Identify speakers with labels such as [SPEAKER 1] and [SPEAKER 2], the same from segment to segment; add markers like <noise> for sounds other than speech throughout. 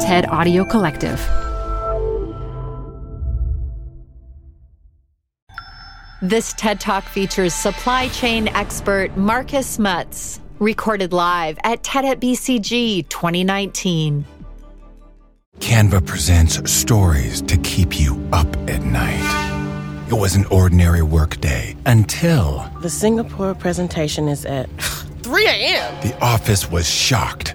[SPEAKER 1] TED Audio Collective.
[SPEAKER 2] This TED Talk features supply chain expert Markus Mutz, recorded live at TED at BCG 2019.
[SPEAKER 3] Canva presents stories to keep you up at night. It was an ordinary workday until
[SPEAKER 4] The Singapore presentation is at <laughs> 3 a.m.
[SPEAKER 3] the office was shocked.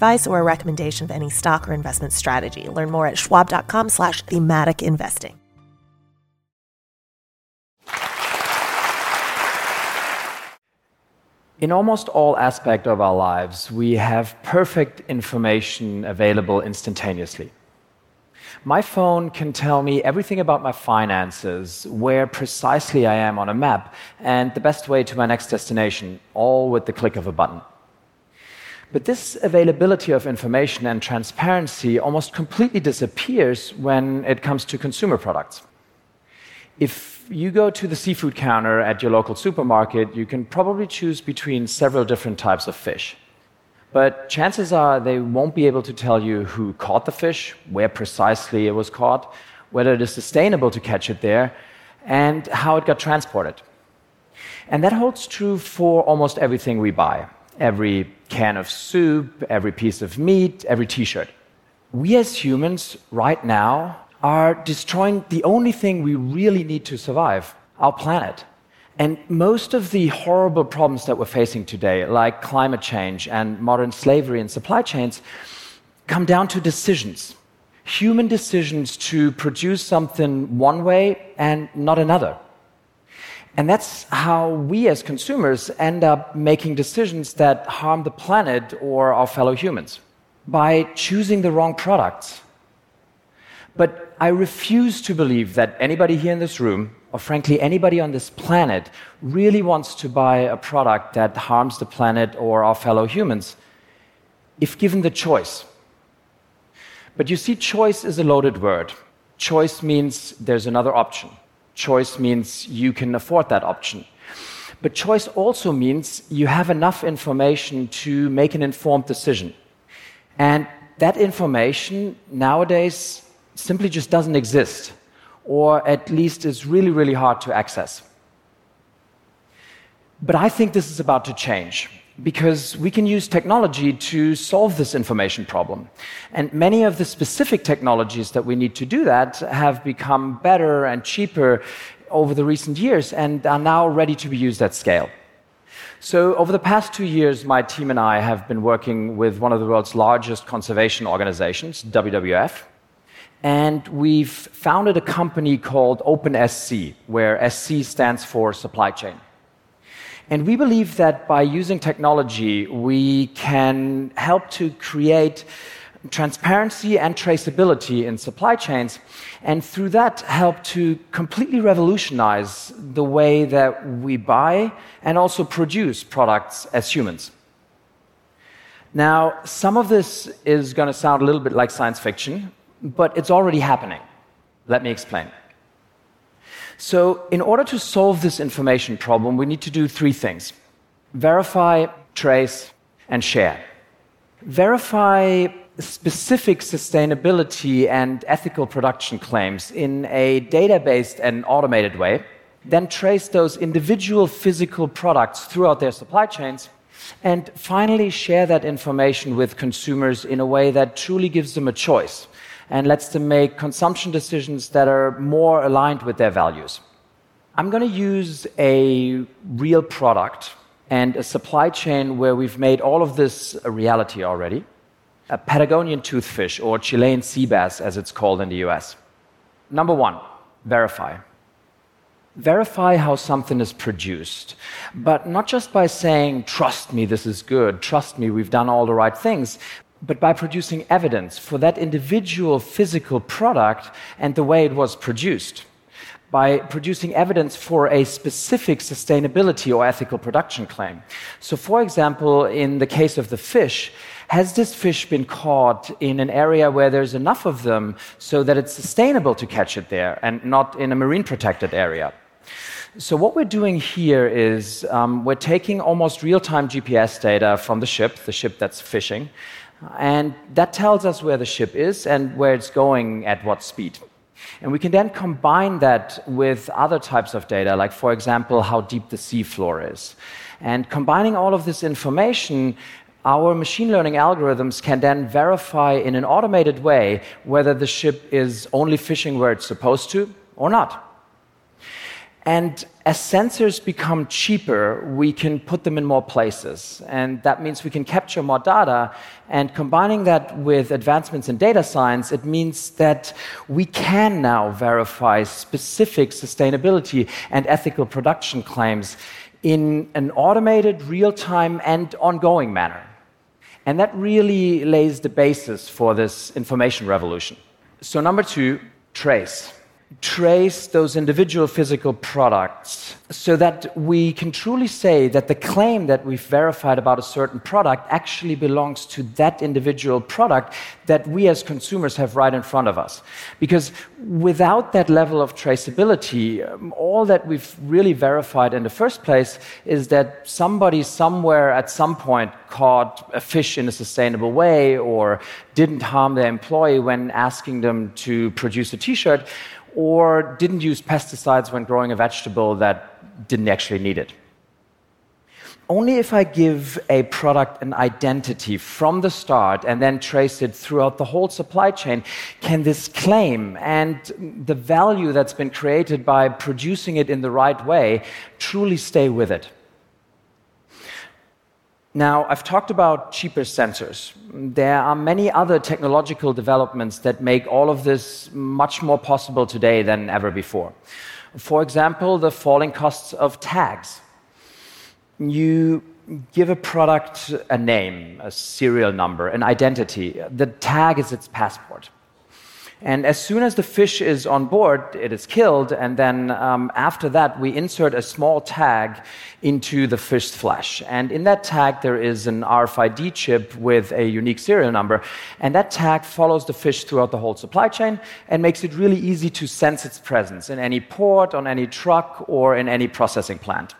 [SPEAKER 5] advice or a recommendation of any stock or investment strategy. Learn more at schwab.com slash thematic investing.
[SPEAKER 6] In almost all aspects of our lives, we have perfect information available instantaneously. My phone can tell me everything about my finances, where precisely I am on a map, and the best way to my next destination, all with the click of a button. But this availability of information and transparency almost completely disappears when it comes to consumer products. If you go to the seafood counter at your local supermarket, you can probably choose between several different types of fish. But chances are they won't be able to tell you who caught the fish, where precisely it was caught, whether it is sustainable to catch it there, and how it got transported. And that holds true for almost everything we buy every can of soup, every piece of meat, every t shirt. We as humans, right now, are destroying the only thing we really need to survive our planet. And most of the horrible problems that we're facing today, like climate change and modern slavery and supply chains, come down to decisions. Human decisions to produce something one way and not another. And that's how we as consumers end up making decisions that harm the planet or our fellow humans by choosing the wrong products. But I refuse to believe that anybody here in this room, or frankly anybody on this planet, really wants to buy a product that harms the planet or our fellow humans if given the choice. But you see, choice is a loaded word. Choice means there's another option. Choice means you can afford that option. But choice also means you have enough information to make an informed decision. And that information nowadays simply just doesn't exist, or at least is really, really hard to access. But I think this is about to change because we can use technology to solve this information problem. And many of the specific technologies that we need to do that have become better and cheaper over the recent years and are now ready to be used at scale. So, over the past two years, my team and I have been working with one of the world's largest conservation organizations, WWF, and we've founded a company called OpenSC, where SC stands for supply chain. And we believe that by using technology, we can help to create transparency and traceability in supply chains, and through that, help to completely revolutionize the way that we buy and also produce products as humans. Now, some of this is going to sound a little bit like science fiction, but it's already happening. Let me explain. So, in order to solve this information problem, we need to do three things. Verify, trace, and share. Verify specific sustainability and ethical production claims in a data based and automated way, then trace those individual physical products throughout their supply chains, and finally share that information with consumers in a way that truly gives them a choice and lets them make consumption decisions that are more aligned with their values. I'm going to use a real product, and a supply chain where we've made all of this a reality already. A Patagonian toothfish, or Chilean sea bass, as it's called in the US. Number one, verify. Verify how something is produced, but not just by saying, trust me, this is good, trust me, we've done all the right things, but by producing evidence for that individual physical product and the way it was produced by producing evidence for a specific sustainability or ethical production claim. So, for example, in the case of the fish, has this fish been caught in an area where there's enough of them so that it's sustainable to catch it there and not in a marine protected area? So, what we're doing here is um, we're taking almost real time GPS data from the ship, the ship that's fishing, and that tells us where the ship is and where it's going at what speed. And we can then combine that with other types of data, like, for example, how deep the seafloor is. And combining all of this information, our machine learning algorithms can then verify in an automated way whether the ship is only fishing where it's supposed to or not. And as sensors become cheaper, we can put them in more places. And that means we can capture more data. And combining that with advancements in data science, it means that we can now verify specific sustainability and ethical production claims in an automated, real time, and ongoing manner. And that really lays the basis for this information revolution. So, number two, trace trace those individual physical products so that we can truly say that the claim that we've verified about a certain product actually belongs to that individual product that we as consumers have right in front of us. Because without that level of traceability, um, all that we've really verified in the first place is that somebody somewhere at some point caught a fish in a sustainable way or didn't harm their employee when asking them to produce a t shirt or didn't use pesticides when growing a vegetable that didn't actually need it. Only if I give a product an identity from the start and then trace it throughout the whole supply chain can this claim and the value that's been created by producing it in the right way truly stay with it. Now, I've talked about cheaper sensors. There are many other technological developments that make all of this much more possible today than ever before. For example, the falling costs of tags. You give a product a name, a serial number, an identity. The tag is its passport. And as soon as the fish is on board, it is killed, and then um, after that, we insert a small tag into the fish's flesh. And in that tag, there is an RFID chip with a unique serial number, and that tag follows the fish throughout the whole supply chain and makes it really easy to sense its presence in any port, on any truck, or in any processing plant.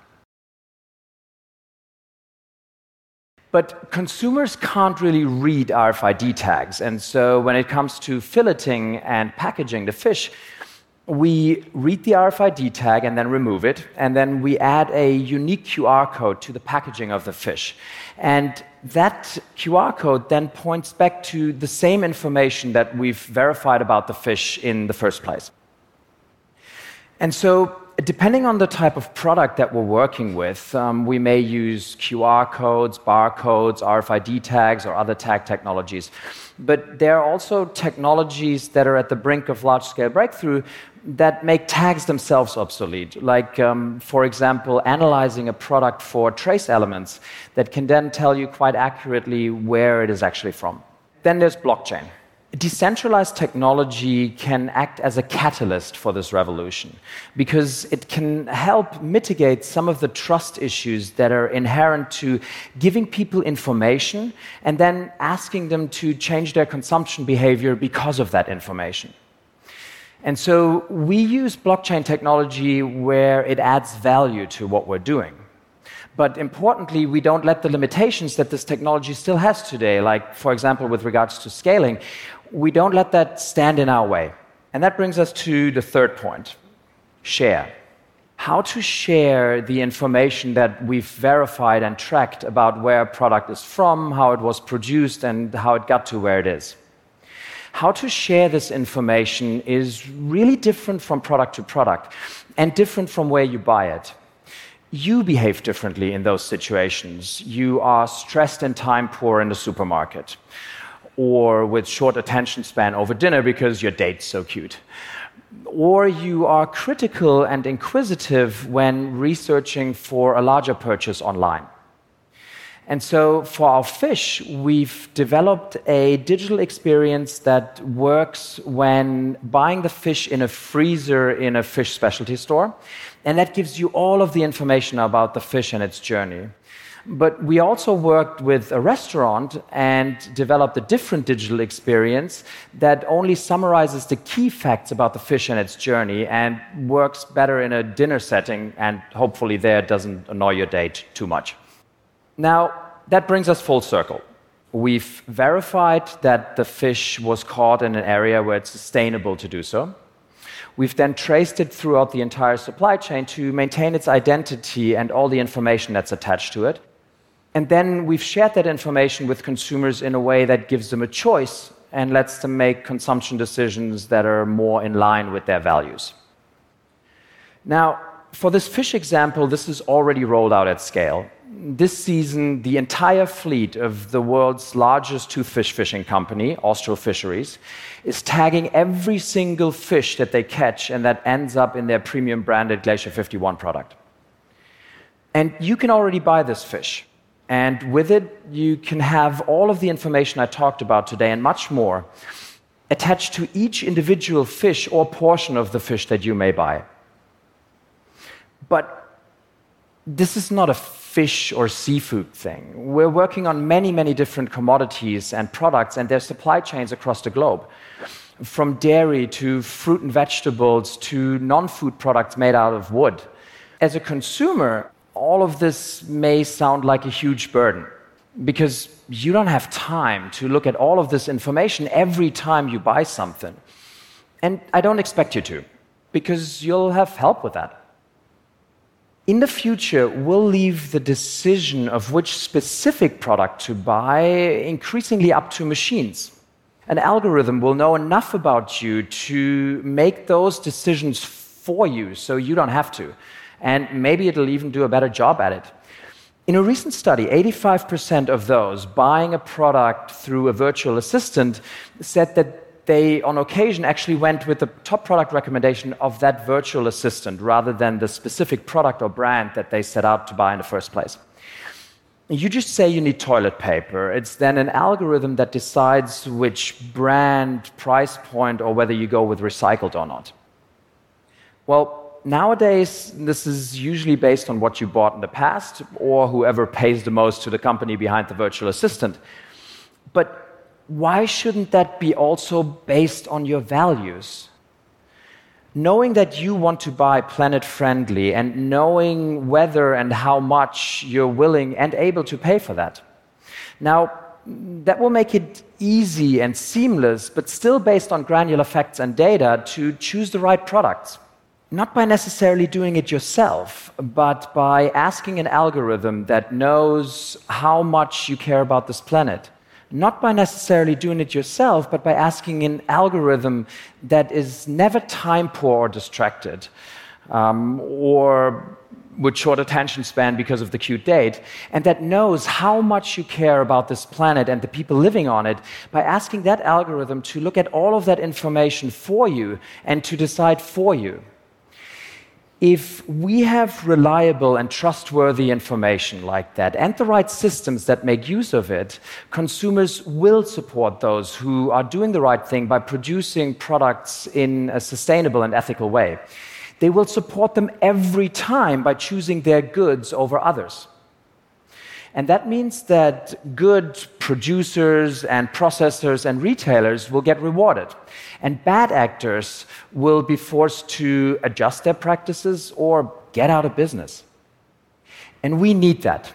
[SPEAKER 6] But consumers can't really read RFID tags. And so when it comes to filleting and packaging the fish, we read the RFID tag and then remove it. And then we add a unique QR code to the packaging of the fish. And that QR code then points back to the same information that we've verified about the fish in the first place. And so depending on the type of product that we're working with, um, we may use QR codes, barcodes, RFID tags, or other tag technologies. But there are also technologies that are at the brink of large scale breakthrough that make tags themselves obsolete. Like, um, for example, analyzing a product for trace elements that can then tell you quite accurately where it is actually from. Then there's blockchain. Decentralized technology can act as a catalyst for this revolution because it can help mitigate some of the trust issues that are inherent to giving people information and then asking them to change their consumption behavior because of that information. And so we use blockchain technology where it adds value to what we're doing. But importantly, we don't let the limitations that this technology still has today, like, for example, with regards to scaling, we don't let that stand in our way. And that brings us to the third point share. How to share the information that we've verified and tracked about where a product is from, how it was produced, and how it got to where it is. How to share this information is really different from product to product and different from where you buy it. you behave differently in those situations. You are stressed and time poor in the supermarket, or with short attention span over dinner because your date's so cute. Or you are critical and inquisitive when researching for a larger purchase online. And so for our fish, we've developed a digital experience that works when buying the fish in a freezer in a fish specialty store. And that gives you all of the information about the fish and its journey. But we also worked with a restaurant and developed a different digital experience that only summarizes the key facts about the fish and its journey and works better in a dinner setting and hopefully there doesn't annoy your date too much. Now, that brings us full circle. We've verified that the fish was caught in an area where it's sustainable to do so. We've then traced it throughout the entire supply chain to maintain its identity and all the information that's attached to it. And then we've shared that information with consumers in a way that gives them a choice and lets them make consumption decisions that are more in line with their values. Now, for this fish example, this is already rolled out at scale this season, the entire fleet of the world's largest toothfish fishing company, Austral Fisheries, is tagging every single fish that they catch and that ends up in their premium branded Glacier 51 product. And you can already buy this fish. And with it, you can have all of the information I talked about today and much more attached to each individual fish or portion of the fish that you may buy. But this is not a fish or seafood thing. We're working on many, many different commodities and products and their supply chains across the globe. From dairy to fruit and vegetables to non food products made out of wood. As a consumer, all of this may sound like a huge burden because you don't have time to look at all of this information every time you buy something. And I don't expect you to because you'll have help with that in the future, we'll leave the decision of which specific product to buy increasingly up to machines. An algorithm will know enough about you to make those decisions for you so you don't have to. And maybe it'll even do a better job at it. In a recent study, 85% of those buying a product through a virtual assistant said that they, on occasion, actually went with the top product recommendation of that virtual assistant rather than the specific product or brand that they set out to buy in the first place. You just say you need toilet paper. It's then an algorithm that decides which brand, price point, or whether you go with recycled or not. Well, nowadays, this is usually based on what you bought in the past or whoever pays the most to the company behind the virtual assistant. But why shouldn't that be also based on your values? Knowing that you want to buy planet friendly and knowing whether and how much you're willing and able to pay for that. Now, that will make it easy and seamless, but still based on granular facts and data to choose the right products. Not by necessarily doing it yourself, but by asking an algorithm that knows how much you care about this planet. Not by necessarily doing it yourself, but by asking an algorithm that is never time poor or distracted, um, or with short attention span because of the cute date, and that knows how much you care about this planet and the people living on it by asking that algorithm to look at all of that information for you and to decide for you if we have reliable and trustworthy information like that and the right systems that make use of it, consumers will support those who are doing the right thing by producing products in a sustainable and ethical way. They will support them every time by choosing their goods over others. And that means that good producers and processors and retailers will get rewarded. And bad actors will be forced to adjust their practices or get out of business. And we need that.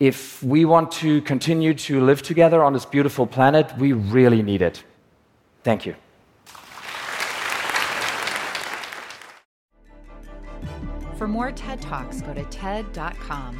[SPEAKER 6] If we want to continue to live together on this beautiful planet, we really need it. Thank you.
[SPEAKER 2] For more TED Talks, go to TED.com.